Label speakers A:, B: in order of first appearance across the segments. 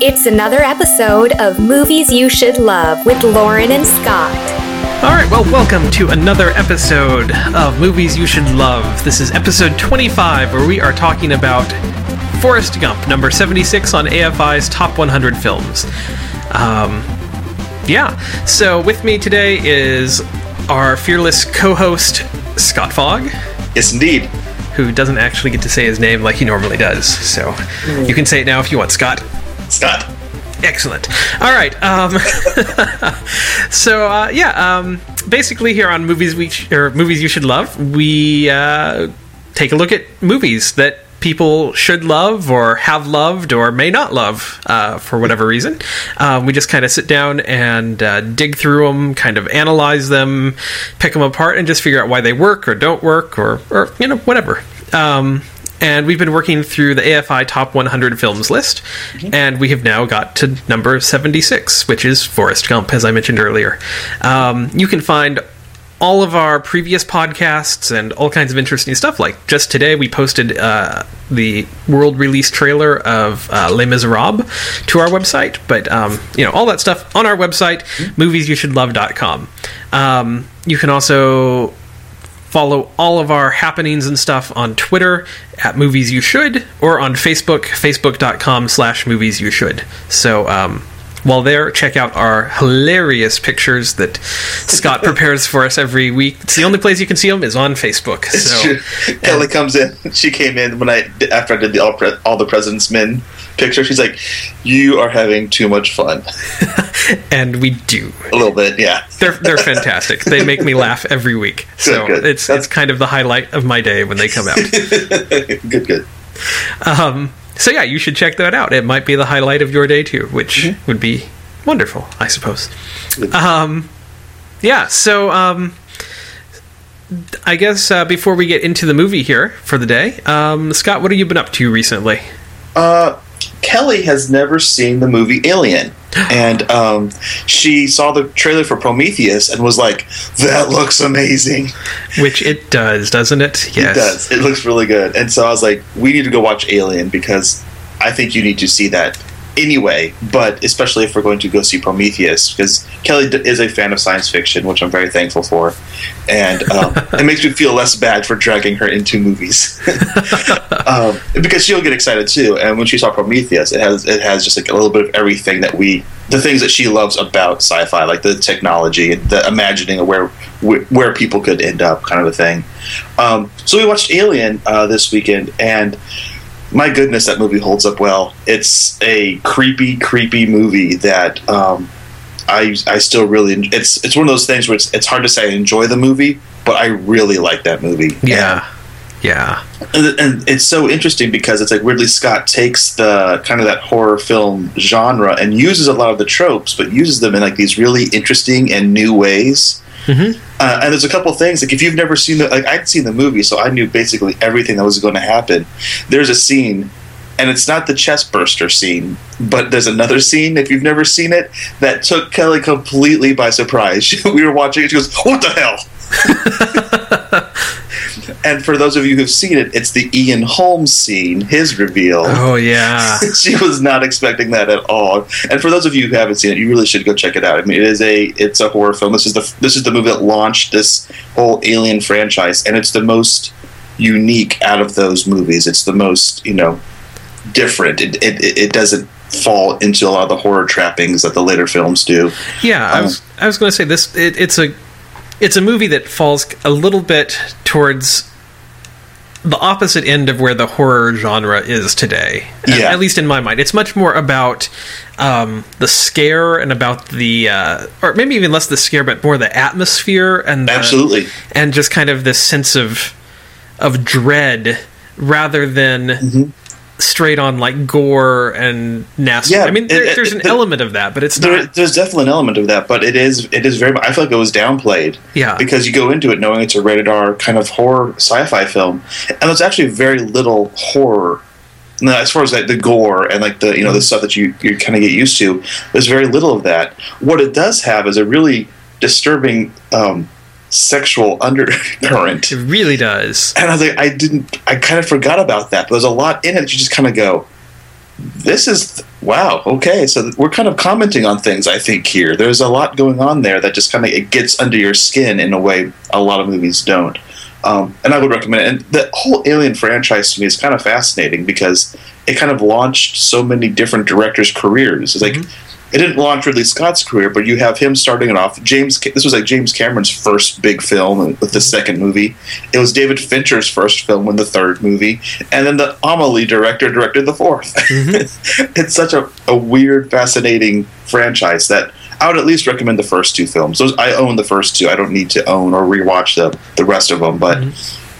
A: It's another episode of Movies You Should Love with Lauren and Scott.
B: All right, well, welcome to another episode of Movies You Should Love. This is episode 25, where we are talking about Forrest Gump, number 76 on AFI's Top 100 Films. Um, yeah, so with me today is our fearless co host, Scott Fogg,
C: Yes, indeed.
B: who doesn't actually get to say his name like he normally does. So you can say it now if you want, Scott.
C: Scott.
B: Excellent. All right. Um, so uh, yeah, um, basically here on movies we sh- or movies you should love, we uh, take a look at movies that people should love or have loved or may not love uh, for whatever reason. Um, we just kind of sit down and uh, dig through them, kind of analyze them, pick them apart, and just figure out why they work or don't work or or you know whatever. Um, and we've been working through the AFI Top 100 Films list, and we have now got to number 76, which is Forrest Gump, as I mentioned earlier. Um, you can find all of our previous podcasts and all kinds of interesting stuff. Like just today, we posted uh, the world release trailer of uh, Les Miserables to our website. But um, you know all that stuff on our website, moviesyoushouldlove.com. Um, you can also follow all of our happenings and stuff on Twitter at Movies You Should or on Facebook, facebook.com slash movies you should. So um, while there, check out our hilarious pictures that Scott prepares for us every week. It's the only place you can see them is on Facebook.
C: It's
B: So,
C: true. Kelly comes in. She came in when I after I did the all, Pre- all the President's Men picture. She's like, "You are having too much fun."
B: and we do.
C: A little bit, yeah.
B: They're they're fantastic. They make me laugh every week. So
C: good.
B: it's
C: That's-
B: it's kind of the highlight of my day when they come out.
C: good, good.
B: Um, so yeah, you should check that out. It might be the highlight of your day too, which would be wonderful, I suppose. Um, yeah. So um, I guess uh, before we get into the movie here for the day, um, Scott, what have you been up to recently?
C: Uh, Kelly has never seen the movie Alien, and um, she saw the trailer for Prometheus and was like, "That looks amazing."
B: Which it does, doesn't it? Yes.
C: It does. It looks really good. And so I was like, we need to go watch Alien because I think you need to see that anyway, but especially if we're going to go see Prometheus because Kelly d- is a fan of science fiction, which I'm very thankful for. And um, it makes me feel less bad for dragging her into movies. um, because she'll get excited too. And when she saw Prometheus, it has it has just like a little bit of everything that we the things that she loves about sci-fi, like the technology and the imagining of where where, where people could end up, kind of a thing. Um, so we watched Alien uh, this weekend, and my goodness, that movie holds up well. It's a creepy, creepy movie that um, I I still really it's it's one of those things where it's it's hard to say I enjoy the movie, but I really like that movie.
B: Yeah. Yeah.
C: And, and it's so interesting because it's like Ridley Scott takes the kind of that horror film genre and uses a lot of the tropes, but uses them in like these really interesting and new ways.
B: Mhm.
C: Uh, and there's a couple things like if you've never seen the like I'd seen the movie, so I knew basically everything that was going to happen. There's a scene, and it's not the chest burster scene, but there's another scene if you've never seen it that took Kelly completely by surprise. we were watching it, she goes, "What the hell?" and for those of you who've seen it, it's the Ian Holm's scene, his reveal.
B: Oh yeah.
C: she was not expecting that at all. And for those of you who haven't seen it, you really should go check it out. I mean, it is a it's a horror film. This is the this is the movie that launched this whole Alien franchise, and it's the most unique out of those movies. It's the most you know different. It it, it doesn't fall into a lot of the horror trappings that the later films do.
B: Yeah, I
C: Um,
B: was I was going to say this. It, it's a it's a movie that falls a little bit towards the opposite end of where the horror genre is today. At-
C: Yeah.
B: At, least in my mind, it's much more about um, the scare and about the, uh, or maybe even less the scare, but more the atmosphere and the,
C: Absolutely.
B: and just kind of this sense of of dread rather than
C: Mm-hmm.
B: Straight on like gore and nasty.
C: Yeah,
B: I mean, there,
C: it-
B: there's an
C: it-
B: element of that, but it's
C: There,
B: not.
C: there's definitely an element of that, but it is it is very. I feel like it was downplayed.
B: Yeah.
C: because you go into it knowing it's a rated R kind of horror sci-fi film, and there's actually very little horror. Now, as far as like the gore and like the you know the stuff that you you kind of get used to, there's very little of that. What it does have is a really disturbing um, sexual undercurrent.
B: It really does.
C: And I was like, I didn't, I kind of forgot about that. But there's a lot in it that you just kind of go, this is wow. Okay, so we're kind of commenting on things. I think here there's a lot going on there that just kind of it gets under your skin in a way a lot of movies don't. Um, and I would recommend it. And the whole Alien franchise to me is kind of fascinating because it kind of launched so many different directors' careers. It's like it didn't launch Ridley Scott's career, but you have him starting it off. James, this was like James Cameron's first big film with the second movie. It was David Fincher's first film in the third movie, and then the Amelie director directed the 4th it's such a, a weird, fascinating franchise that I would at least recommend the first two films. Those I own the first two. I don't need to own or rewatch the the rest of them, but.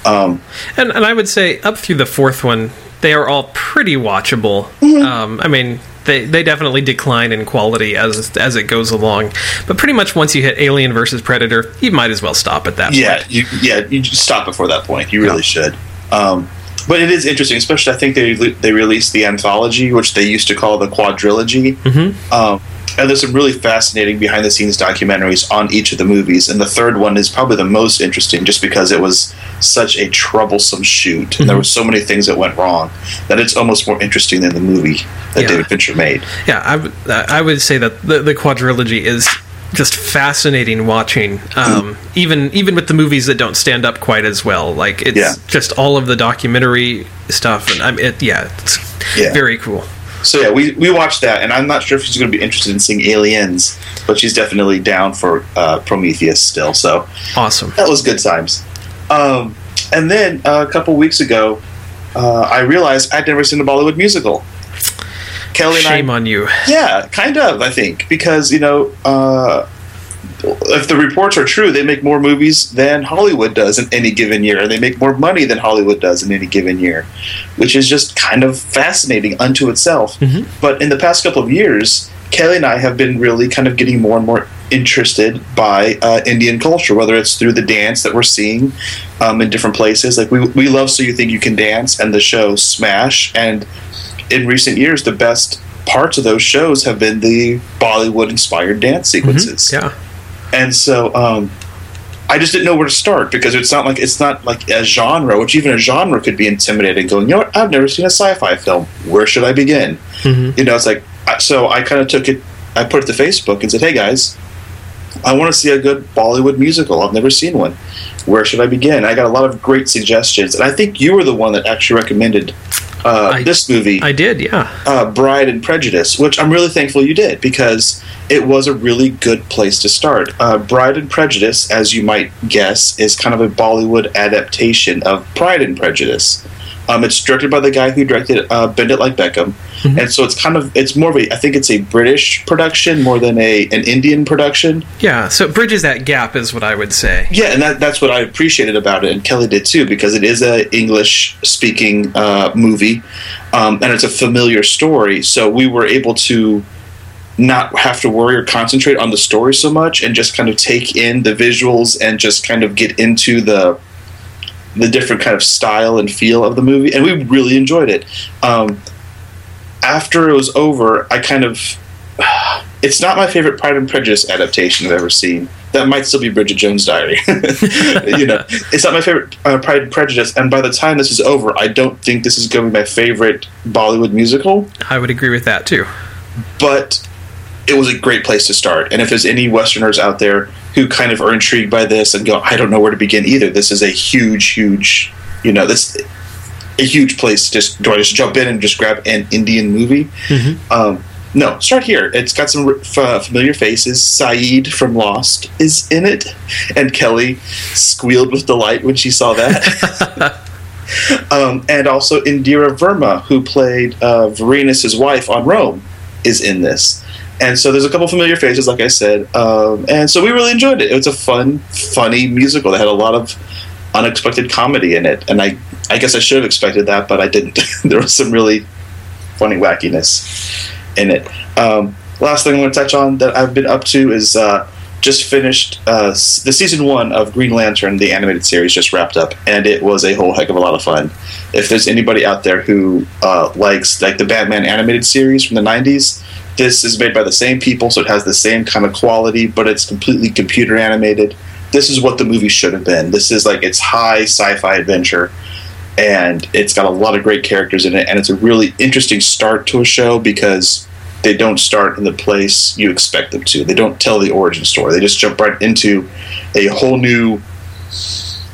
C: Um,
B: And, and I would say up through the fourth one, they are all pretty watchable.
C: Mm-hmm.
B: Um, I mean, they, they definitely decline in quality as as it goes along. But pretty much once you hit Alien versus Predator, you might as well stop at that
C: yeah,
B: point.
C: you, yeah, you just stop before that point. You really should. Um, but it is interesting, especially I think they they released the anthology, which they used to call the quadrilogy. Mm-hmm. Um, and there's some really fascinating behind the scenes documentaries on each of the movies. And the third one is probably the most interesting, just because it was such a troublesome shoot, and there were so many things that went wrong that it's almost more interesting than the movie that
B: Yeah.
C: David Fincher made.
B: Yeah, I would say that the, the quadrilogy is just fascinating watching. Um, even even with the movies that don't stand up quite as well, like it's
C: Yeah.
B: just all of the documentary stuff, and I mean, it, yeah, it's
C: Yeah.
B: very cool.
C: So yeah, we, we watched that, and I'm not sure if she's going to be interested in seeing Aliens, but she's definitely down for uh, Prometheus still. So
B: Awesome.
C: that was good times. Um, and then uh, a couple weeks ago, uh, I realized I'd never seen the Bollywood musical. Kelly and
B: Shame
C: I,
B: on you.
C: yeah, kind of. I think because you know, uh, if the reports are true, they make more movies than Hollywood does in any given year, and they make more money than Hollywood does in any given year, which is just kind of fascinating unto itself. But in the past couple of years, Kelly and I have been really kind of getting more and more interested by uh, Indian culture, whether it's through the dance that we're seeing um, in different places. Like we we love So You Think You Can Dance and the show Smash, and in recent years, the best parts of those shows have been the Bollywood inspired dance sequences.
B: Yeah.
C: And so um, I just didn't know where to start because it's not like it's not like a genre, which even a genre could be intimidating. Going, you know what? I've never seen a sci-fi film. Where should I begin? You know, it's like so. I kind of took it. I put it to Facebook and said, "Hey guys, I want to see a good Bollywood musical. I've never seen one. Where should I begin?" I got a lot of great suggestions, and I think you were the one that actually recommended uh,
B: I-
C: this movie
B: I did, yeah.
C: uh, Bride and Prejudice, which I'm really thankful you did because it was a really good place to start. Uh, Bride and Prejudice, as you might guess, is kind of a Bollywood adaptation of Pride and Prejudice. Um, it's directed by the guy who directed uh, Bend It Like Beckham, and so it's kind of it's more of a I think it's a British production more than a an Indian production.
B: Yeah, so it bridges that gap is what I would say.
C: Yeah, and that, that's what I appreciated about it, and Kelly did too, because it is a English speaking uh, movie, um, and it's a familiar story. So we were able to not have to worry or concentrate on the story so much, and just kind of take in the visuals and just kind of get into the the different kind of style and feel of the movie, and we really enjoyed it. Um, after it was over, I kind of it's not my favorite Pride and Prejudice adaptation I've ever seen. That might still be Bridget Jones' Diary. you know, it's not my favorite uh, Pride and Prejudice, and by the time this is over, I don't think this is going to be my favorite Bollywood musical.
B: I would agree with that too.
C: But it was a great place to start. And if there's any Westerners out there who kind of are intrigued by this and go, I don't know where to begin either. This is a huge, huge, you know, this a huge place just do I just jump in and just grab an Indian movie? Um, no, start here. It's got some f- familiar faces. Sayid from Lost is in it, and Kelly squealed with delight when she saw that. um, and also Indira Varma, who played uh, Vorenus' wife on Rome, is in this. And so there's a couple familiar faces, like I said, um, and so we really enjoyed it. It was a fun, funny musical that had a lot of unexpected comedy in it, and I, I guess I should have expected that, but I didn't. there was some really funny wackiness in it. Um, last thing I want to touch on that I've been up to is uh, just finished uh, the season one of Green Lantern, the animated series, just wrapped up, and it was a whole heck of a lot of fun. If there's anybody out there who uh, likes like the Batman animated series from the '90s, this is made by the same people, so it has the same kind of quality, but it's completely computer animated. This is what the movie should have been. This is like it's high sci-fi adventure and it's got a lot of great characters in it, and it's a really interesting start to a show because they don't start in the place you expect them to. They don't tell the origin story. They just jump right into a whole new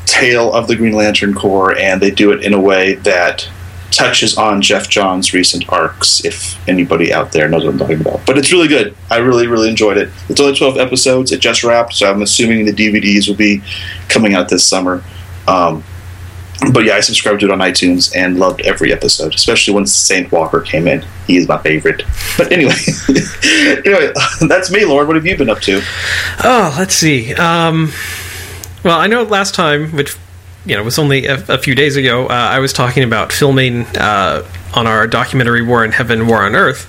C: tale of the Green Lantern Corps, and they do it in a way that touches on Geoff Johns' recent arcs, if anybody out there knows what I'm talking about. But it's really good. I really, really enjoyed it. It's only 12 episodes. It just wrapped, so I'm assuming the DVDs will be coming out this summer. Um, but yeah, I subscribed to it on iTunes and loved every episode, especially when Saint Walker came in. He is my favorite. But anyway, anyway, that's me, Lauren. What have you been up to?
B: Oh, let's see. Um, well, I know last time, which you know was only a, a few days ago, uh, I was talking about filming uh, on our documentary "War in Heaven, War on Earth,"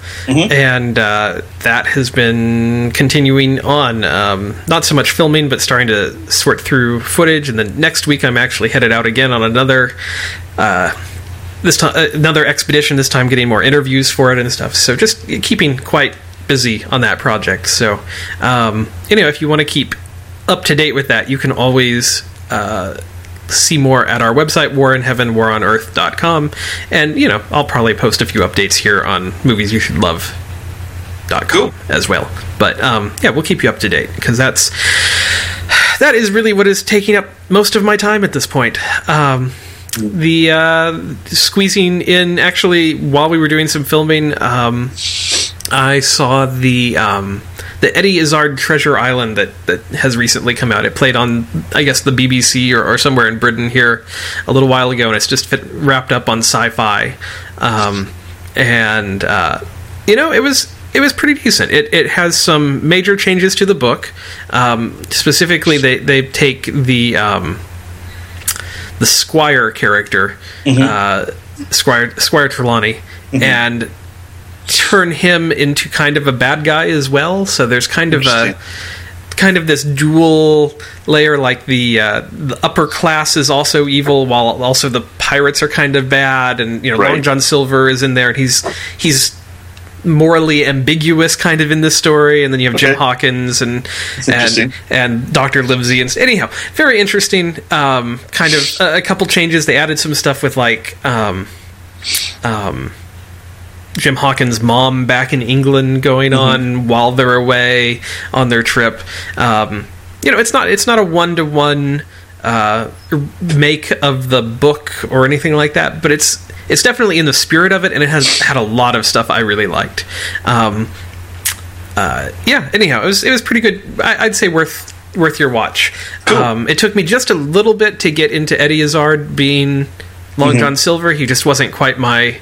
B: and uh, that has been continuing on. Um, not so much filming, but starting to sort through footage. And then next week, I'm actually headed out again on another. Uh, this time, another expedition. This time, getting more interviews for it and stuff. So, just keeping quite busy on that project. So, um, anyway, if you want to keep up to date with that, you can always uh, see more at our website, War in Heaven, War on Earth.com. And, you know, I'll probably post a few updates here on movies you should love. Dot com as well, but um, yeah, we'll keep you up to date because that's that is really what is taking up most of my time at this point. Um, the uh, squeezing in actually while we were doing some filming, um, I saw the um, the Eddie Izzard Treasure Island that, that has recently come out. It played on, I guess, the BBC or, or somewhere in Britain here a little while ago, and it's just fit, wrapped up on Sci-Fi. Um, and uh, you know, it was it was pretty decent. It, it has some major changes to the book. Um, specifically, they they take the um, the Squire character, uh, Squire Squire Trelawney, and turn him into kind of a bad guy as well. So there's kind of a kind of this dual layer like the uh, the upper class is also evil while also the pirates are kind of bad and you know
C: Right.
B: Long John Silver is in there and he's he's morally ambiguous kind of in this story and then you have Jim Hawkins and and and Dr. Livesey and anyhow very interesting um, kind of a, a couple changes they added some stuff with like um, um, Jim Hawkins' mom back in England going on while they're away on their trip. Um, you know, it's not it's not a one to one make of the book or anything like that, but it's it's definitely in the spirit of it, and it has had a lot of stuff I really liked. Um, uh, yeah. Anyhow, it was it was pretty good. I, I'd say worth worth your watch.
C: Cool.
B: Um, it took me just a little bit to get into Eddie Izzard being Long John Silver. He just wasn't quite my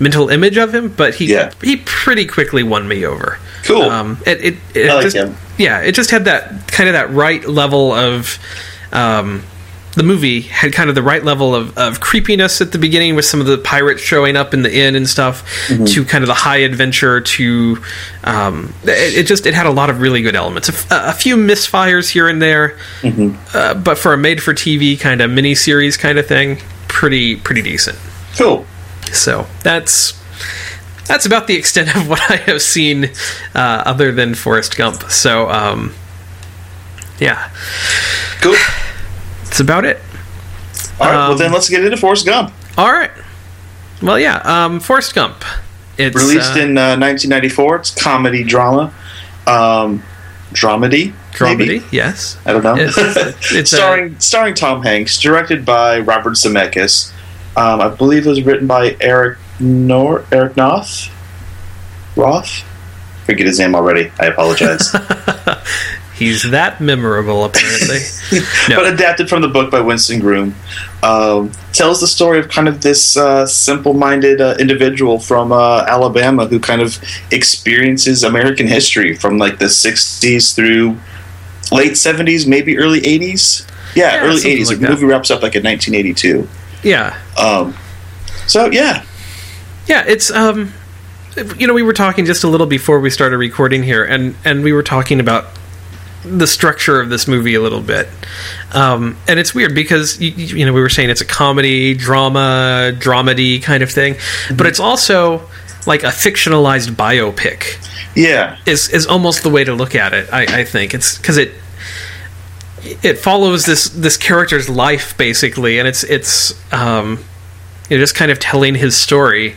B: mental image of him, but he
C: Yeah.
B: he pretty quickly won me over.
C: Cool.
B: Um, it it, it
C: I like
B: just,
C: him.
B: yeah, it just had that kind of that right level of. Um, the movie had kind of the right level of, of creepiness at the beginning with some of the pirates showing up in the inn and stuff
C: Mm-hmm.
B: to kind of the high adventure to um, it, it just it had a lot of really good elements a, f- a few misfires here and there
C: Mm-hmm.
B: uh, but for a made for tv kind of mini series kind of thing pretty pretty decent
C: Cool.
B: So that's that's about the extent of what I have seen, uh, other than Forrest Gump. So, um, yeah,
C: Cool.
B: that's about it.
C: All right. well,
B: Um,
C: then let's get into Forrest Gump.
B: All right. Well, yeah, um, Forrest Gump. It's
C: Released
B: uh,
C: in uh, 1994. It's comedy drama. Um, dramedy.
B: dramedy.
C: maybe?
B: Yes,
C: I don't know.
B: It's- it's a-
C: starring starring Tom Hanks, directed by Robert Zemeckis. Um, I believe it was written by Eric Nor Eric Noth Roth. Forget his name already. I apologize.
B: he's that memorable. Apparently, No.
C: But adapted from the book by Winston Groom, um, tells the story of kind of this uh, simple-minded uh, individual from uh, Alabama who kind of experiences American history from like the '60s through late '70s, maybe early '80s. Yeah,
B: Yeah,
C: early '80s.
B: like
C: the movie wraps up like in 1982.
B: Yeah,
C: Um, so yeah,
B: yeah. It's um, you know, we were talking just a little before we started recording here, and and we were talking about the structure of this movie a little bit. Um, and it's weird because you, you know we were saying it's a comedy, drama, dramedy kind of thing, but it's also like a fictionalized biopic.
C: yeah,
B: Is is almost the way to look at it. I, I think it's because it it follows this this character's life basically, and it's it's um, you know, just kind of telling his story.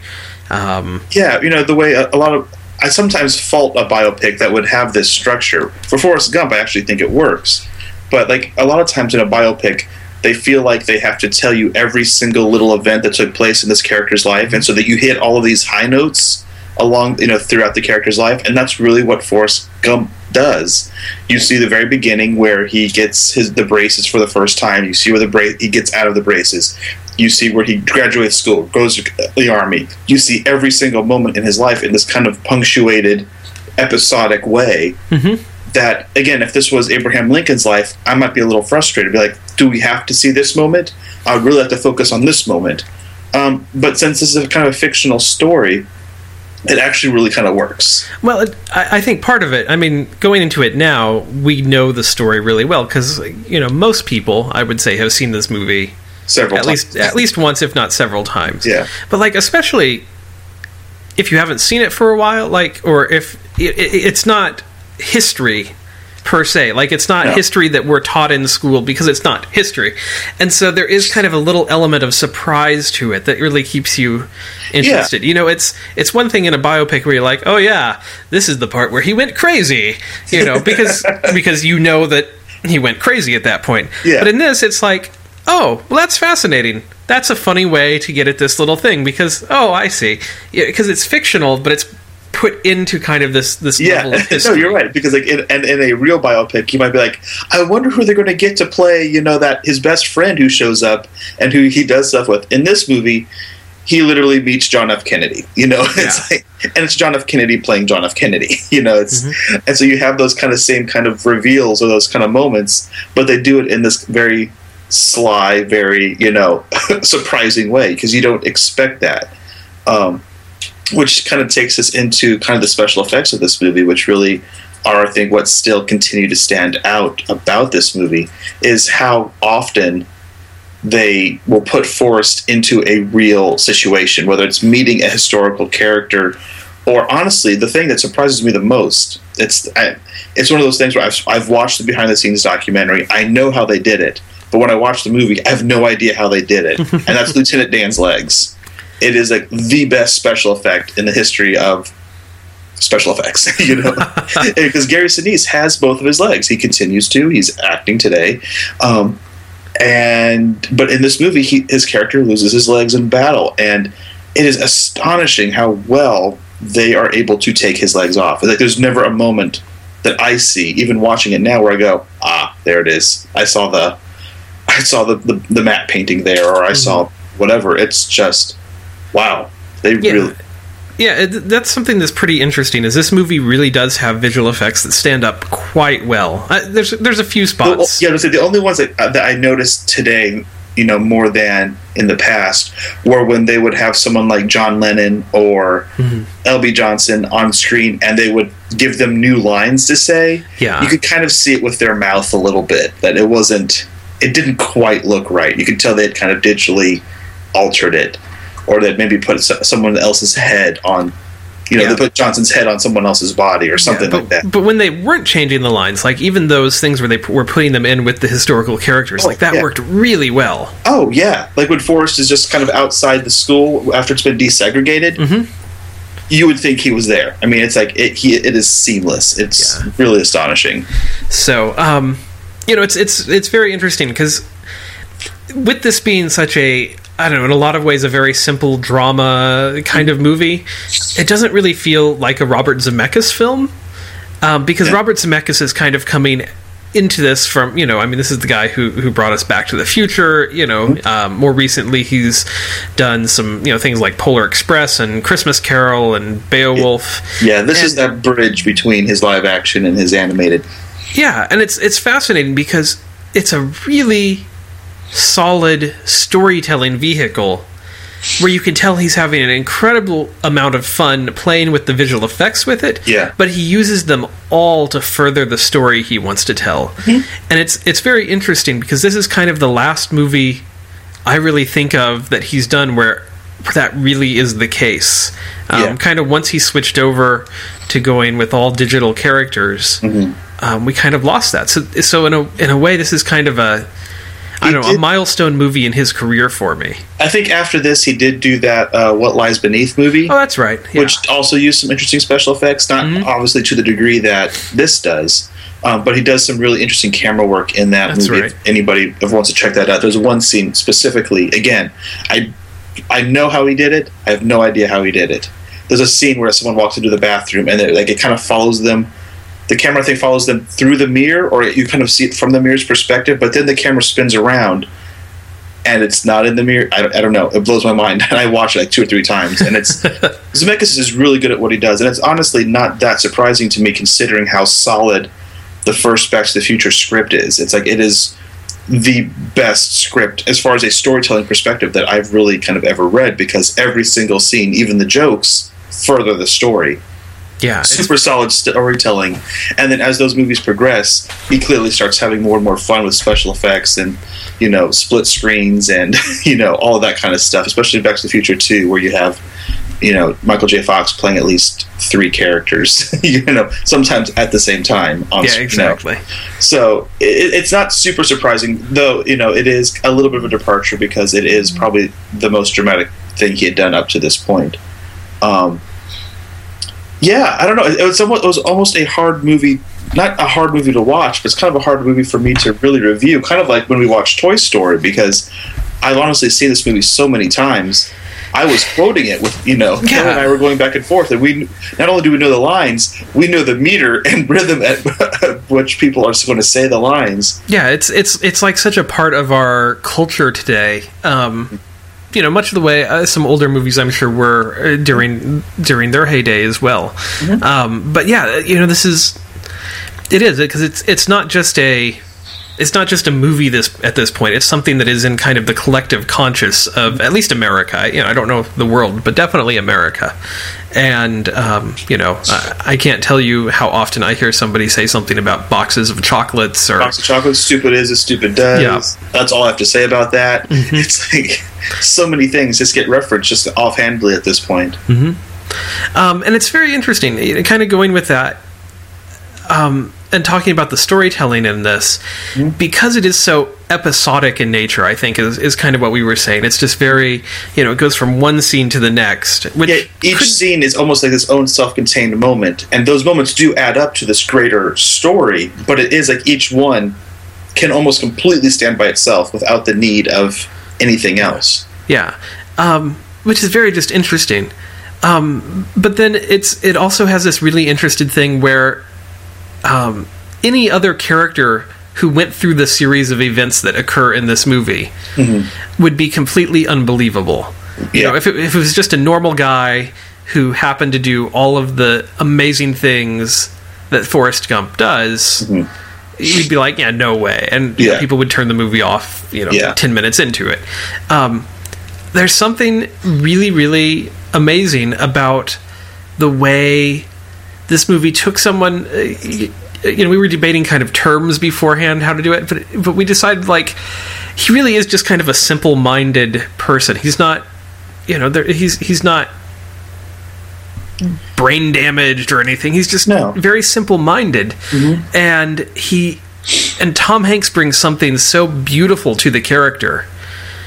B: Um,
C: Yeah, you know the way a, a lot of I sometimes fault a biopic that would have this structure. For Forrest Gump, I actually think it works, but like a lot of times in a biopic, they feel like they have to tell you every single little event that took place in this character's life, and so that you hit all of these high notes along you know throughout the character's life, and that's really what Forrest Gump does. You see the very beginning where he gets his the braces for the first time. You see where the bra- he gets out of the braces. You see where he graduates school, goes to the army. You see every single moment in his life in this kind of punctuated, episodic way. That again, if this was Abraham Lincoln's life, I might be a little frustrated. Be like, do we have to see this moment? I would really have to focus on this moment. Um, but since this is a kind of a fictional story, it actually really kind of works.
B: Well, it, I, I think part of it. I mean, going into it now, we know the story really well because you know most people, I would say, have seen this movie
C: Several
B: at
C: times.
B: least at least once, if not several times.
C: Yeah.
B: But like, especially if you haven't seen it for a while, like, or if it, it, it's not history per se. Like it's not
C: No.
B: history that we're taught in school because it's not history. And so there is kind of a little element of surprise to it that really keeps you interested. You know it's it's one thing in a biopic where you're like oh yeah this is the part where he went crazy you know because because you know that he went crazy at that point.
C: Yeah.
B: but in this it's like oh well that's fascinating. That's a funny way to get at this little thing because oh i see. Because it's fictional but it's put into kind of this this
C: Yeah,
B: level of
C: no, you're right. Because like in, and in a real biopic, you might be like, I wonder who they're going to get to play. You know that his best friend who shows up and who he does stuff with. In this movie, he literally meets John F. Kennedy. You know, it's
B: Yeah.
C: like, and it's John F. Kennedy playing John F. Kennedy. You know, it's
B: Mm-hmm.
C: and so you have those kind of same kind of reveals or those kind of moments, but they do it in this very sly, very you know surprising way because you don't expect that. Um, which kind of takes us into kind of the special effects of this movie, which really are, I think, what still continue to stand out about this movie is how often they will put Forrest into a real situation, whether it's meeting a historical character or honestly, the thing that surprises me the most, it's I, it's one of those things where I've, I've watched the behind the scenes documentary. I know how they did it, but when I watch the movie, I have no idea how they did it, and that's Lieutenant Dan's legs. It is like the best special effect in the history of special effects, you know, because Gary Sinise has both of his legs. He continues to. He's acting today, um, and but in this movie, he, his character loses his legs in battle, and it is astonishing how well they are able to take his legs off. Like there's never a moment that I see, even watching it now, where I go, ah, there it is. I saw the, I saw the the, the matte painting there, or I saw whatever. It's just, wow. They
B: Yeah.
C: really.
B: Yeah, it, that's something that's pretty interesting. Is this movie really does have visual effects that stand up quite well? Uh, there's there's a few spots.
C: yeah, gonna say, the only ones that, uh, that I noticed today, you know, more than in the past, were when they would have someone like John Lennon or
B: Mm-hmm.
C: L.B. Johnson on screen, and they would give them new lines to say.
B: Yeah.
C: you could kind of see it with their mouth a little bit that it wasn't, it didn't quite look right. You could tell they had kind of digitally altered it, or they'd maybe put someone else's head on. You know,
B: Yeah.
C: they put Johnson's head on someone else's body or something
B: but,
C: like that.
B: but when they weren't changing the lines, like even those things where they p- were putting them in with the historical characters,
C: Oh,
B: like that
C: yeah.
B: worked really well.
C: Oh yeah, like when Forrest is just kind of outside the school after it's been desegregated.
B: Mhm.
C: You would think he was there. I mean, it's like it. He, it is seamless. It's
B: Yeah.
C: really astonishing.
B: So, um, you know, it's it's it's very interesting because with this being such a I don't know, in a lot of ways, a very simple drama kind of movie. It doesn't really feel like a Robert Zemeckis film um, because
C: Yeah.
B: Robert Zemeckis is kind of coming into this from you know I mean this is the guy who who brought us Back to the Future you know um, more recently he's done some you know things like Polar Express and Christmas Carol and Beowulf
C: Yeah, this is that bridge between his live action and his animated.
B: Yeah, and it's it's fascinating because it's a really solid storytelling vehicle where you can tell he's having an incredible amount of fun playing with the visual effects with it.
C: Yeah.
B: But he uses them all to further the story he wants to tell. And it's it's very interesting because this is kind of the last movie I really think of that he's done where where that really is the case. Um,
C: Yeah.
B: Kind of once he switched over to going with all digital characters, um, we kind of lost that. So, so in a in a way, this is kind of a I don't know, a milestone movie in his career for me.
C: I think after this, he did do that uh, "What Lies Beneath" movie,
B: Oh, that's right. Yeah.
C: which also used some interesting special effects. Not
B: Mhm.
C: obviously to the degree that this does, um, but he does some really interesting camera work in that
B: That's
C: movie.
B: right.
C: If anybody ever wants to check that out, there's one scene specifically. Again, I I know how he did it. I have no idea how he did it. There's a scene where someone walks into the bathroom and like it kind of follows them. The camera thing follows them through the mirror, or you kind of see it from the mirror's perspective. But then the camera spins around, and it's not in the mirror. I don't, I don't know. It blows my mind, and I watch it like two or three times. And it's Zemeckis is really good at what he does, and it's honestly not that surprising to me considering how solid the first Back to the Future script is. It's like it is the best script as far as a storytelling perspective that I've really kind of ever read because every single scene, even the jokes, further the story.
B: Yeah.
C: Super solid storytelling, and then as those movies progress, he clearly starts having more and more fun with special effects and you know split screens and you know all of that kind of stuff. Especially in Back to the Future Two, where you have you know Michael J. Fox playing at least three characters, you know, sometimes at the same time on
B: yeah,
C: screen.
B: exactly.
C: So it, it's not super surprising, though. You know, it is a little bit of a departure because it is probably the most dramatic thing he had done up to this point. Um, yeah, I don't know. It, was somewhat, it was almost a hard movie, not a hard movie to watch, but it's kind of a hard movie for me to really review. Kind of like when we watched Toy Story, because I've honestly seen this movie so many times. I was quoting it with, you know, Kelly and I were going back and forth, and we not only do we know the lines, we know the meter and rhythm at which people are going to say the lines.
B: Yeah, it's it's it's like such a part of our culture today. Um, you know, much of the way uh, some older movies I'm sure were uh, during during their heyday as well. Um, but yeah, you know, this is it is because it's it's not just a it's not just a movie this at this point. It's something that is in kind of the collective conscious of at least America. You know, I don't know the world, but definitely America. And um, you know, I, I can't tell you how often I hear somebody say something about boxes of chocolates or
C: Box of chocolates. stupid is as stupid does.
B: Yeah. Mm-hmm.
C: That's all I have to say about that. It's like so many things just get referenced just offhandedly at this point.
B: Um, and it's very interesting, kind of going with that, um, and talking about the storytelling in this, because it is so episodic in nature. I think is is kind of what we were saying. It's just very, you know, it goes from one scene to the next. Which
C: Yeah, each
B: could-
C: scene is almost like its own self-contained moment, and those moments do add up to this greater story. But it is like each one can almost completely stand by itself without the need of anything else.
B: Yeah, um, which is very just interesting. Um, but then it's it also has this really interesting thing where um, any other character who went through the series of events that occur in this movie would be completely unbelievable. You know, if it, if it was just a normal guy who happened to do all of the amazing things that Forrest Gump does, you'd be like, yeah, no way. And you know, people would turn the movie off, you know,
C: Yeah.
B: 10 minutes into it. Um, there's something really, really amazing about the way this movie took someone. Uh, you know, we were debating kind of terms beforehand how to do it, but but we decided like he really is just kind of a simple-minded person. He's not, you know, there, he's he's not brain damaged or anything. He's just
C: No.
B: very simple-minded, and he and Tom Hanks brings something so beautiful to the character.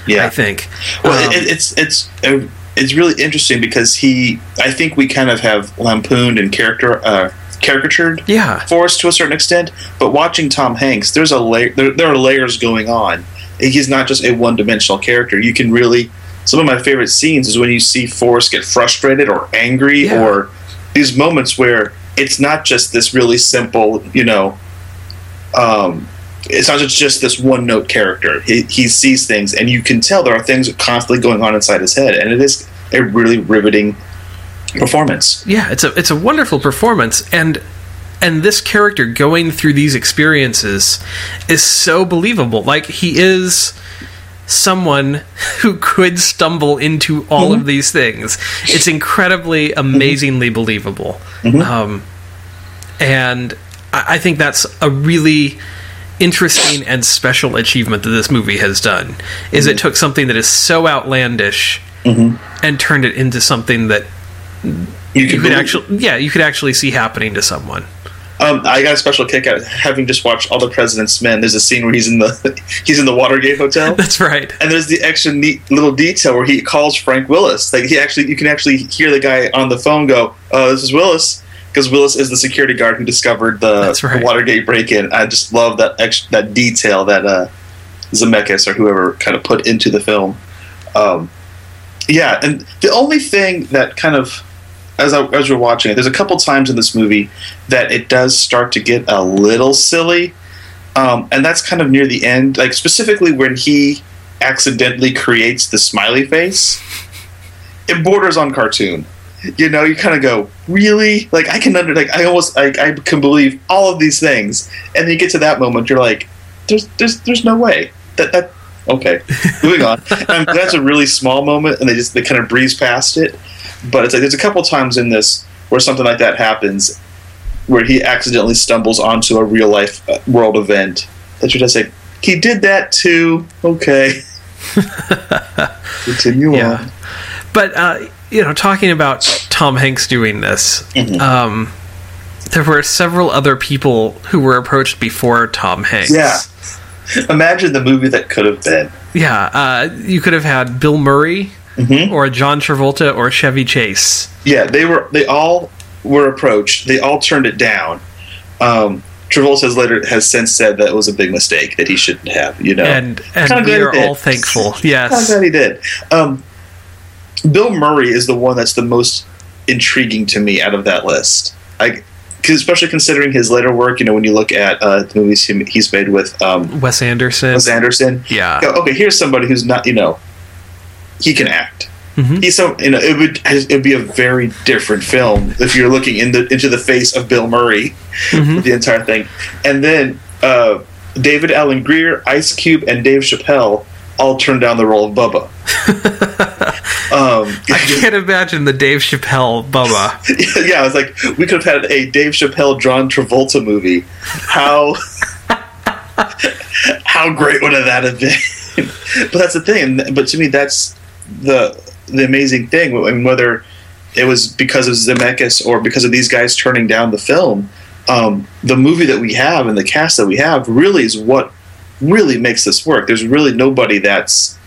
C: Yeah,
B: I think.
C: Well,
B: Um,
C: it, it's it's uh, it's really interesting because he. I think we kind of have lampooned and character uh, caricatured
B: yeah,
C: Forrest to a certain extent, but watching Tom Hanks, there's a layer. There, there are layers going on. He's not just a one-dimensional character. You can really. Some of my favorite scenes is when you see Forrest get frustrated or angry,
B: Yeah.
C: or these moments where it's not just this really simple, you know. Um, it's not just this one-note character. He, he sees things, and you can tell there are things constantly going on inside his head, and it is a really riveting performance.
B: yeah. It's a it's a wonderful performance, and and this character going through these experiences is so believable. Like he is someone who could stumble into all of mm-hmm. these things. It's incredibly, mm-hmm. amazingly believable. Mm-hmm. Um, and I, I think that's a really interesting and special achievement that this movie has done. Is it took something that is so outlandish and turned it into something that
C: You
B: you could actually, yeah, you could actually see happening to someone.
C: Um, I got a special kick out of having just watched All the President's Men. There's a scene where he's in the he's in the Watergate Hotel,
B: That's right.
C: and there's the extra neat little detail where he calls Frank Willis. Like he actually, you can actually hear the guy on the phone go, "Oh, this is Willis," because Willis is the security guard who discovered the,
B: right.
C: the Watergate break-in. I just love that extra, that detail that uh, Zemeckis or whoever kind of put into the film. Um, yeah, and the only thing that kind of as I, as we're watching it, there's a couple times in this movie that it does start to get a little silly, um, and that's kind of near the end, like specifically when he accidentally creates the smiley face. It borders on cartoon. You know, you kind of go, really? Like I can under, like I almost, like I can believe all of these things, and then you get to that moment, you're like, there's, there's, there's no way that that. Okay, moving on. Um, that's a really small moment, and they just they kind of breeze past it but it's like there's a couple times in this where something like that happens where he accidentally stumbles onto a real life uh, world event that you're just like he did that too okay continue
B: Yeah.
C: on
B: But uh, you know, talking about Tom Hanks doing this,
C: Mhm.
B: um, there were several other people who were approached before Tom Hanks.
C: Yeah. imagine the movie that could have been
B: Yeah, uh, you could have had Bill Murray
C: Mhm.
B: or John Travolta or Chevy Chase.
C: yeah they were they all were approached they all turned it down um Travolta has later has since said that it was a big mistake that he shouldn't have, you know.
B: And and we are all thankful. Yes, I'm
C: glad he did. Um, Bill Murray is the one that's the most intriguing to me out of that list. I, 'cause especially considering his later work. You know, when you look at uh, the movies he, he's made with um,
B: Wes Anderson.
C: Wes Anderson.
B: Yeah.
C: go, okay, here's somebody who's not. You know, he can act.
B: Mhm.
C: He's so you know it would it would be a very different film if you're looking in the into the face of Bill Murray
B: Mhm.
C: the entire thing, and then uh, David Alan Grier, Ice Cube, and Dave Chappelle all turn down the role of Bubba. um,
B: I can't imagine the Dave Chappelle Bubba.
C: yeah, I was like, we could have had a Dave Chappelle, John Travolta movie. How how great would have that have been? but that's the thing. But to me, that's the the amazing thing. I mean, whether it was because of Zemeckis or because of these guys turning down the film, um, the movie that we have and the cast that we have really is what really makes this work. There's really nobody that's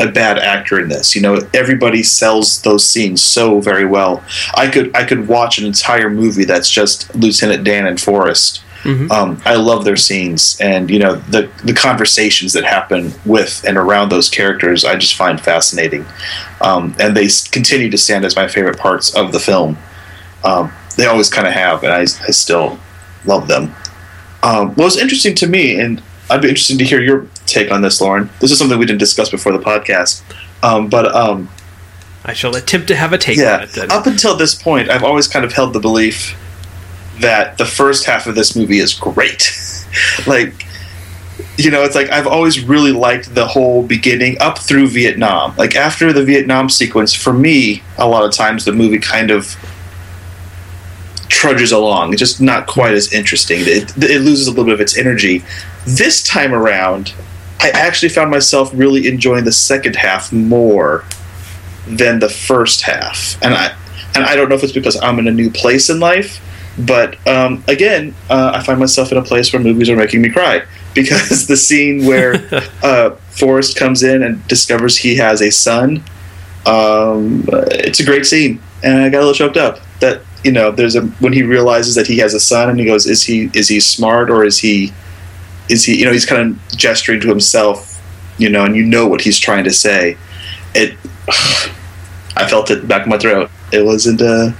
C: a bad actor in this. You know, everybody sells those scenes so very well. I could I could watch an entire movie that's just Lieutenant Dan and Forrest.
B: Mhm.
C: Um, I love their scenes, and you know the the conversations that happen with and around those characters. I just find fascinating, um, and they continue to stand as my favorite parts of the film. Um, they always kind of have, and I, I still love them. Um, what was interesting to me, and I'd be interested to hear your take on this, Lauren. This is something we didn't discuss before the podcast, um, but um,
B: I shall attempt to have a take on
C: yeah,
B: it then.
C: up until this point, I've always kind of held the belief that the first half of this movie is great. like, you know, it's like I've always really liked the whole beginning up through Vietnam. Like after the Vietnam sequence, for me, a lot of times the movie kind of trudges along. It's just not quite as interesting. It, it loses a little bit of its energy. This time around, I actually found myself really enjoying the second half more than the first half, and I and I don't know if it's because I'm in a new place in life, but um, again, uh, I find myself in a place where movies are making me cry because the scene where uh, Forrest comes in and discovers he has a son, um, it's a great scene, and I got a little choked up. That you know, there's a when he realizes that he has a son, and he goes, "Is he is he smart or is he is he you know he's kind of gesturing to himself, you know, and you know what he's trying to say." It I felt it back in my throat. It wasn't uh,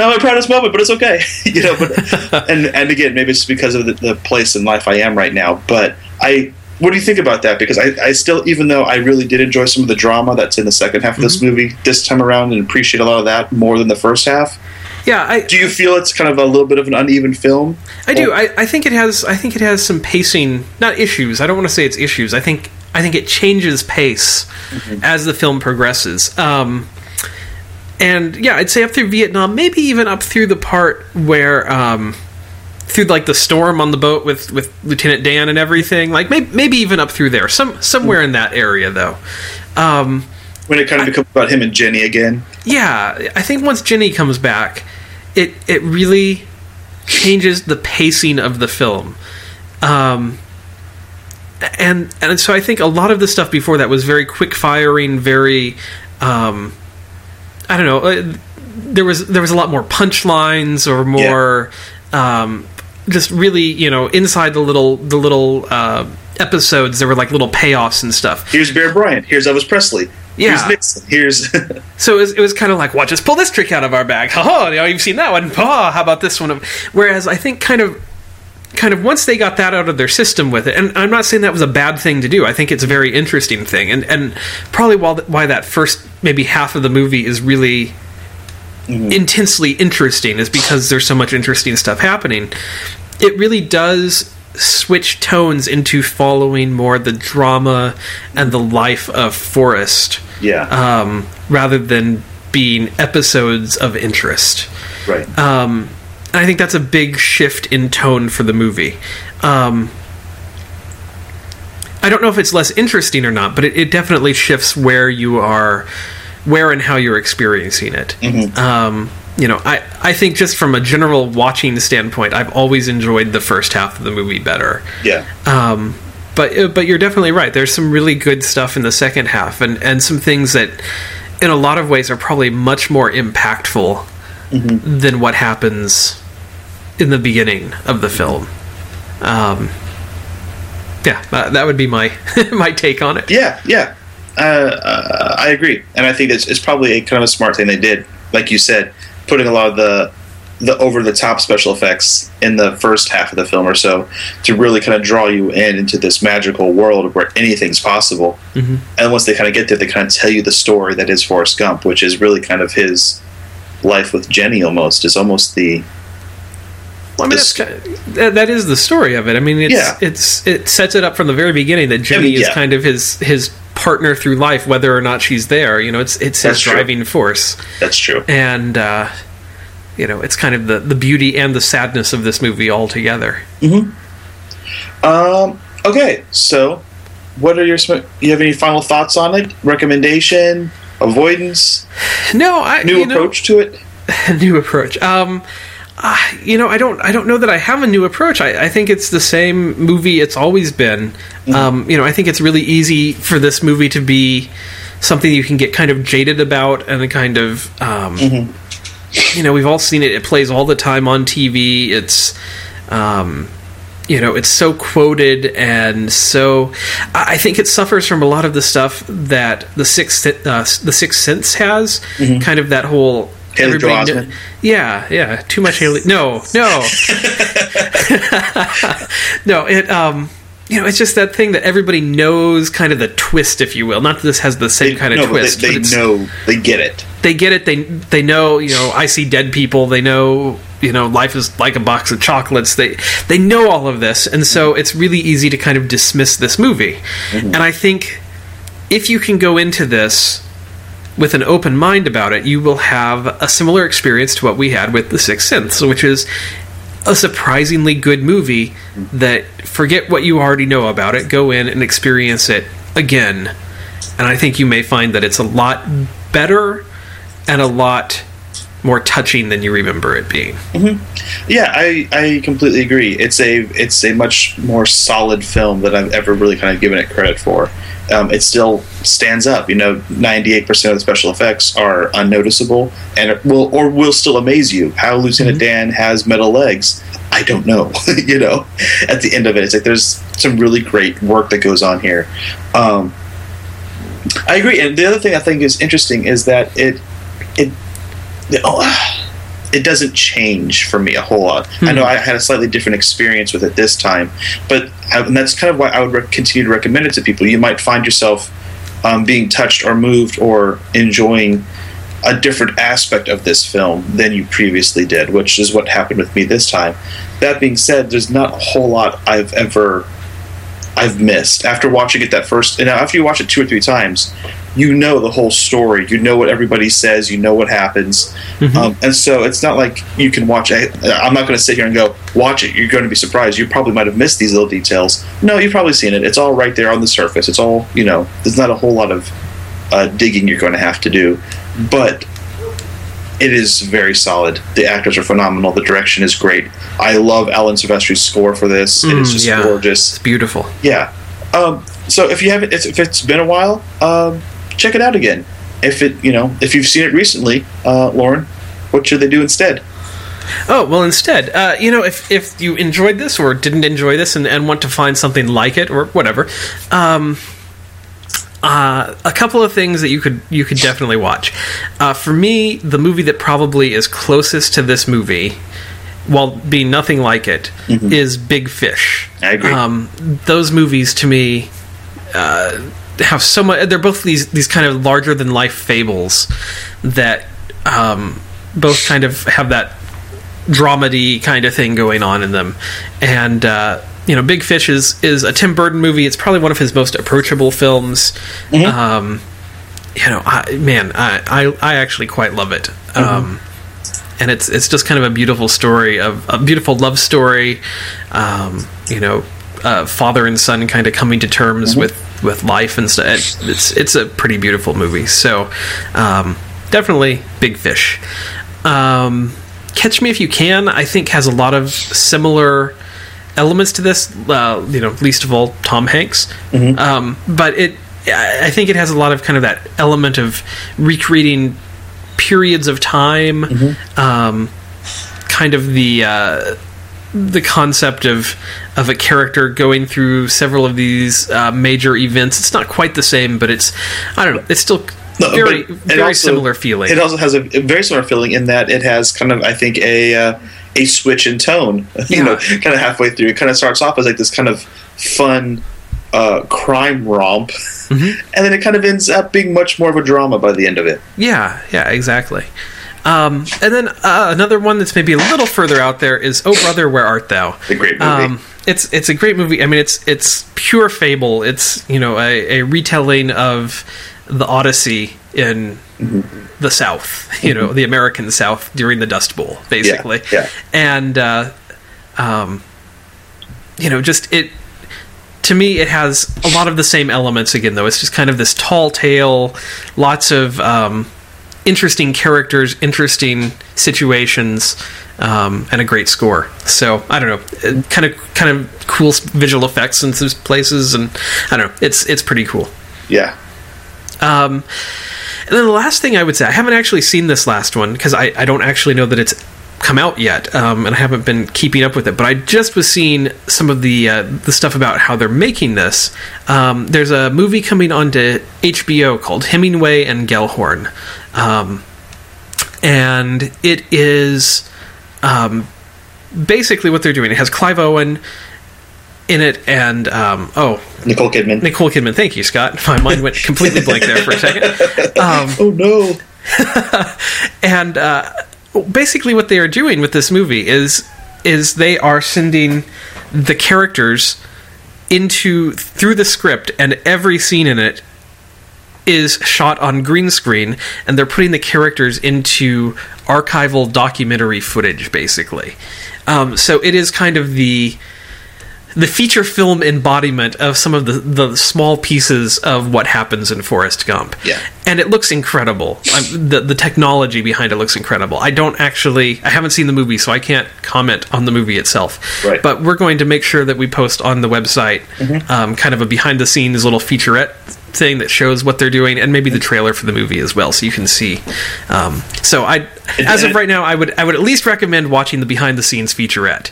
C: not my proudest moment, but it's okay, you know. But and and again, maybe it's because of the, the place in life I am right now. But I, what do you think about that? Because I, I still, even though I really did enjoy some of the drama that's in the second half of this movie this time around, and appreciate a lot of that more than the first half.
B: Yeah, I,
C: Do you feel it's kind of a little bit of an uneven film?
B: I do. I, I think it has. I think it has some pacing, not issues. I don't want to say it's issues. I think. I think it changes pace as the film progresses. Um, and yeah, I'd say up through Vietnam, maybe even up through the part where um, through like the storm on the boat with with Lieutenant Dan and everything. Like maybe maybe even up through there, some somewhere in that area though. Um,
C: When it kind of becomes about him and Jenny again.
B: yeah, I think once Jenny comes back, it it really changes the pacing of the film. Um, and and so I think a lot of the stuff before that was very quick firing, very um, I don't know. Uh, there was there was a lot more punchlines or more um, just really you know inside the little the little uh, episodes there were like little payoffs and stuff.
C: Here's Bear Bryant. Here's Elvis Presley.
B: Yeah.
C: Here's. Here's
B: So it was, it was kind of like, watch us pull this trick out of our bag. ha you know, you've seen that one. Oh, how about this one? Whereas I think kind of kind of once they got that out of their system with it, and I'm not saying that was a bad thing to do. I think it's a very interesting thing, and and probably why why that first maybe half of the movie is really mm-hmm. intensely interesting is because there's so much interesting stuff happening. It really does switch tones into following more the drama and the life of Forrest
C: yeah.
B: um, rather than being episodes of interest.
C: right.
B: Um, and I think that's a big shift in tone for the movie. Um, I don't know if it's less interesting or not, but it, it definitely shifts where you are, where and how you're experiencing it. Um, you know, I, I think just from a general watching standpoint, I've always enjoyed the first half of the movie better.
C: yeah.
B: Um, but uh, but you're definitely right. There's some really good stuff in the second half, and and some things that, in a lot of ways, are probably much more impactful than what happens in the beginning of the film. Um, yeah, uh, that would be my my take on it.
C: Yeah, yeah, uh, uh, I agree, and I think it's, it's probably a kind of a smart thing they did, like you said, putting a lot of the the over the top special effects in the first half of the film or so to really kind of draw you in into this magical world where anything's possible. Mm-hmm. And once they kind of get there, they kind of tell you the story that is Forrest Gump, which is really kind of his life with Jenny. Almost is almost the
B: Well, I mean,
C: This-
B: kind of, that, that is the story of it. I mean, it's
C: Yeah.
B: it's it sets it up from the very beginning that Jenny
C: mean,
B: is kind of his his partner through life, whether or not she's there. You know, it's it's his
C: true.
B: driving force.
C: that's true.
B: and uh, you know it's kind of the the beauty and the sadness of this movie all together. Hmm.
C: Um. Okay. So, what are your? sm- You have any final thoughts on it? Recommendation? Avoidance?
B: No, I
C: New
B: you know,
C: approach to it?
B: new approach. Um, uh, you know, I don't I don't know that I have a new approach. I, I think it's the same movie it's always been. Um, you know, I think it's really easy for this movie to be something you can get kind of jaded about and a kind of um, you know we've all seen it. It plays all the time on TV. It's um, you know it's so quoted and so I I think it suffers from a lot of the stuff that the sixth uh, the Sixth Sense has. Kind of that whole
C: Haley Joel
B: everybody kn- yeah, yeah, too much Haley. No, no, no. It um, you know, it's just that thing that everybody knows, kind of the twist, if you will. Not that this has the same kind of
C: no, but
B: twist.
C: They, they know. They get it.
B: they get it. They they know. You know, I see dead people. They know. You know, life is like a box of chocolates. They they know all of this, and so it's really easy to kind of dismiss this movie. And I think if you can go into this with an open mind about it, you will have a similar experience to what we had with The Sixth Sense, which is a surprisingly good movie that forget what you already know about it, go in and experience it again. And I think you may find that it's a lot better and a lot more touching than you remember it being.
C: Yeah, I, I completely agree. It's a it's a much more solid film than I've ever really kind of given it credit for. Um, it still stands up. You know, ninety eight percent of the special effects are unnoticeable and it will or will still amaze you. How Lieutenant Dan has metal legs, I don't know. you know, at the end of it, it's like there's some really great work that goes on here. Um, I agree, and the other thing I think is interesting is that it it it doesn't change for me a whole lot. I know I had a slightly different experience with it this time, but I, and that's kind of why I would re- continue to recommend it to people. You might find yourself um, being touched or moved or enjoying a different aspect of this film than you previously did, which is what happened with me this time. That being said, there's not a whole lot I've ever I've missed after watching it that first. And after you watch it two or three times, you know the whole story. You know what everybody says. You know what happens. Um, and so it's not like you can watch. it. I'm not going to sit here and go watch it. You're going to be surprised. You probably might have missed these little details. No, you've probably seen it. It's all right there on the surface. It's all you know. There's not a whole lot of uh, digging you're going to have to do. But it is very solid. The actors are phenomenal. The direction is great. I love Alan Silvestri's score for this. it is just
B: yeah.
C: gorgeous.
B: It's beautiful.
C: Yeah. Um, so if you haven't, if it's been a while, um, check it out again. If it, you know, if you've seen it recently, uh, Lauren, what should they do instead?
B: Oh well, instead, uh, you know, if if you enjoyed this or didn't enjoy this and, and want to find something like it or whatever, um, uh, a couple of things that you could you could definitely watch. Uh, for me, the movie that probably is closest to this movie, while being nothing like it, is Big Fish.
C: I agree.
B: Um, those movies to me uh, have so much. They're both these these kind of larger than life fables that um, both kind of have that dramedy kind of thing going on in them, and uh, you know, Big Fish is is a Tim Burton movie. It's probably one of his most approachable films. Um, you know, I, man, I, I I actually quite love it. Um, and it's it's just kind of a beautiful story of a beautiful love story. Um, you know, uh, father and son kind of coming to terms with with life and stuff. It's it's a pretty beautiful movie. So um, definitely Big Fish. Um, Catch Me If You Can, I think, has a lot of similar elements to this. Uh, you know, least of all Tom Hanks. Um, but it, I I think it has a lot of kind of that element of recreating periods of time. Um, kind of the. Uh, the concept of of a character going through several of these uh, major events. It's not quite the same, but it's I don't know. It's still
C: No,
B: very very
C: also-
B: similar feeling.
C: It also has a, very similar feeling in that it has kind of, I think, a uh, a switch in tone. You
B: Yeah.
C: know, kind of halfway through, it kind of starts off as like this kind of fun uh, crime romp,
B: Mm-hmm.
C: and then it kind of ends up being much more of a drama by the end of it.
B: Yeah, yeah, exactly. Um, and then uh, another one that's maybe a little further out there is "Oh Brother, Where Art Thou?"
C: A great movie.
B: Um, it's it's a great movie. I mean, it's it's pure fable. It's you know a, a retelling of the Odyssey in the South. You know, the American South during the Dust Bowl, basically.
C: yeah.
B: And uh, um, you know, just it. To me, it has a lot of the same elements again, though. It's just kind of this tall tale, lots of um, interesting characters, interesting situations, um, and a great score. So I don't know, kind of kind of cool visual effects in some places, and I don't know, it's it's pretty cool.
C: Yeah.
B: Um, and then the last thing I would say, I haven't actually seen this last one because I, I don't actually know that it's come out yet, um, and I haven't been keeping up with it. But I just was seeing some of the uh, the stuff about how they're making this. Um, there's a movie coming onto HBO called Hemingway and Gellhorn, um, and it is um, basically what they're doing. It has Clive Owen in it, and um, oh,
C: Nicole Kidman.
B: Nicole Kidman. Thank you, Scott. My mind went completely blank there for a second. Um,
C: oh no.
B: and uh, basically, what they are doing with this movie is is they are sending the characters into through the script, and every scene in it is shot on green screen, and they're putting the characters into archival documentary footage, basically. Um, so it is kind of the the feature film embodiment of some of the, the small pieces of what happens in Forrest Gump.
C: Yeah.
B: And it looks incredible. Um, the, the technology behind it looks incredible. I don't actually, I haven't seen the movie, so I can't comment on the movie itself.
C: Right.
B: But we're going to make sure that we post on the website um, kind of a behind the scenes little featurette thing that shows what they're doing and maybe the trailer for the movie as well so you can see um, so i as of right now i would i would at least recommend watching the behind the scenes featurette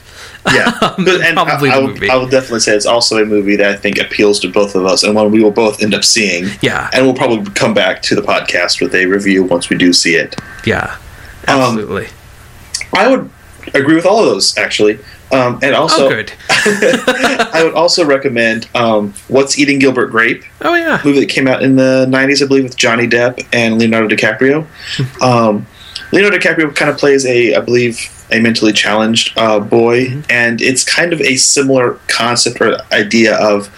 C: Yeah.
B: Um,
C: But- and
B: probably
C: I, I, would. I would definitely say it's also a movie that I think appeals to both of us and one we will both end up seeing.
B: Yeah.
C: And we'll probably come back to the podcast with a review once we do see it.
B: yeah
C: Um,
B: absolutely
C: I would agree with all of those actually. Um, and also,
B: oh good
C: I would also recommend um, "What's Eating Gilbert Grape,"
B: oh yeah
C: movie that came out in the '90s, I believe, with Johnny Depp and Leonardo DiCaprio. um, Leonardo DiCaprio kind of plays a, I believe, a mentally challenged uh, boy, and it's kind of a similar concept or idea of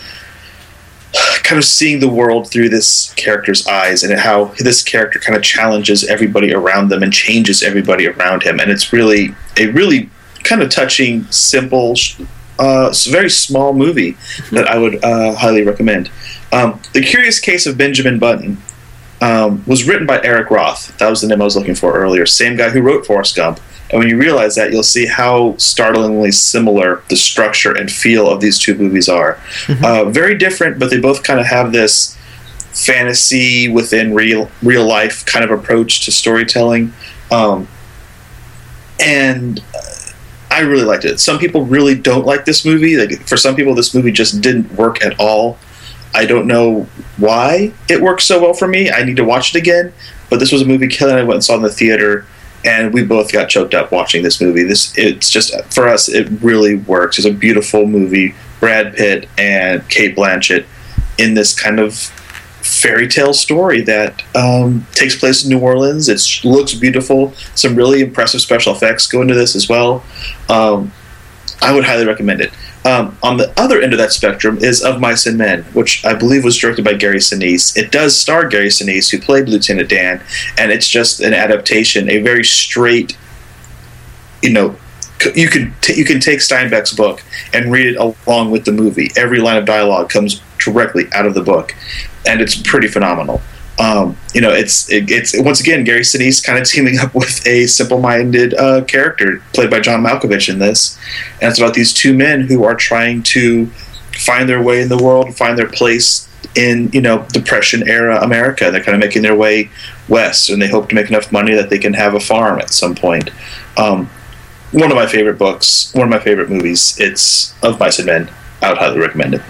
C: kind of seeing the world through this character's eyes and how this character kind of challenges everybody around them and changes everybody around him. And it's really a really kind of touching simple uh, very small movie that i would uh, highly recommend. Um, the curious case of benjamin button um, was written by Eric Roth. That was the name I was looking for earlier. Same guy who wrote Forrest Gump. And when you realize that, you'll see how startlingly similar the structure and feel of these two movies are. Uh, very different, but they both kind of have this fantasy within real real life kind of approach to storytelling. Um, and uh, I really liked it. Some people really don't like this movie. Like for some people, this movie just didn't work at all. I don't know why it worked so well for me. I need to watch it again. But this was a movie Kelly and I went and saw in the theater, and we both got choked up watching this movie. This it's just for us, it really works. It's a beautiful movie. Brad Pitt and Cate Blanchett in this kind of fairy tale story that um, takes place in New Orleans. It looks beautiful. Some really impressive special effects go into this as well. Um, I would highly recommend it. Um, on the other end of that spectrum is Of Mice and Men, which I believe was directed by Gary Sinise. It does star Gary Sinise, who played Lieutenant Dan, and it's just an adaptation, a very straight, you know, you can t- you can take Steinbeck's book and read it along with the movie. Every line of dialogue comes directly out of the book, and it's pretty phenomenal. Um, you know, it's it, it's once again Gary Sinise kind of teaming up with a simple-minded uh, character played by John Malkovich in this, and it's about these two men who are trying to find their way in the world, find their place in you know Depression era America. They're kind of making their way west, and they hope to make enough money that they can have a farm at some point. Um, one of my favorite books, one of my favorite movies. It's Of Mice and Men. I would highly recommend it.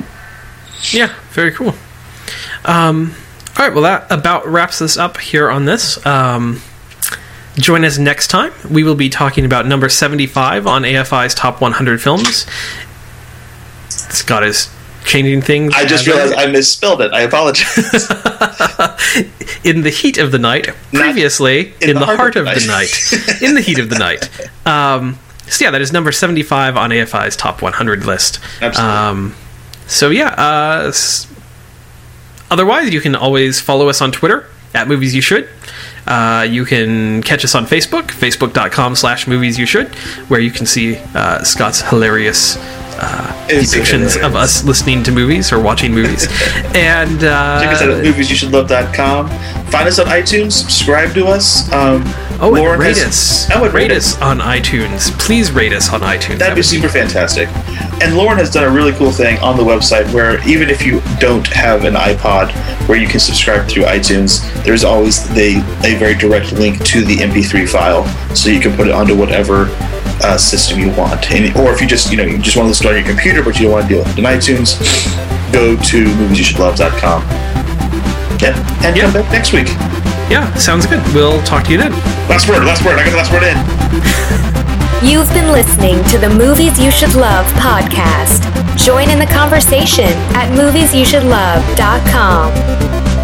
B: Yeah, very cool. Um, all right, well, that about wraps this up here on this. Um, join us next time. We will be talking about number 75 on AFI's top 100 films. Scott is changing things.
C: I just realized I misspelled it. I apologize.
B: in the heat of the night. Previously, in, the, heart, of the night. in the heat of the night. Um, so yeah, that is number seventy-five on AFI's top one hundred list.
C: Absolutely.
B: Um, so yeah. Uh, otherwise, you can always follow us on Twitter at Movies You Should. Uh, you can catch us on Facebook, facebook.com slash movies you should, where you can see uh, Scott's hilarious uh, depictions of us listening to movies or watching movies. and uh,
C: Check us out at moviesyoushouldlove.com. Find us on iTunes. Subscribe to us. Um,
B: Oh, and rate
C: has-
B: us.
C: Oh, and
B: rate us on iTunes. Please rate us on iTunes.
C: That'd be
B: would
C: super fantastic. And Lauren has done a really cool thing on the website where even if you don't have an iPod where you can subscribe through iTunes, there's always the, a very direct link to the MP3 file so you can put it onto whatever uh, system you want. And, or if you just, you know, you just want to listen on your computer but you don't want to deal with it in iTunes, go to moviesyoushouldlove.com. Yeah, and
B: Yeah.
C: come back next week.
B: Yeah, sounds good. We'll talk to you then.
C: Last word, last word. I got the last word in.
A: You've been listening to the Movies You Should Love podcast. Join in the conversation at moviesyoushouldlove.com.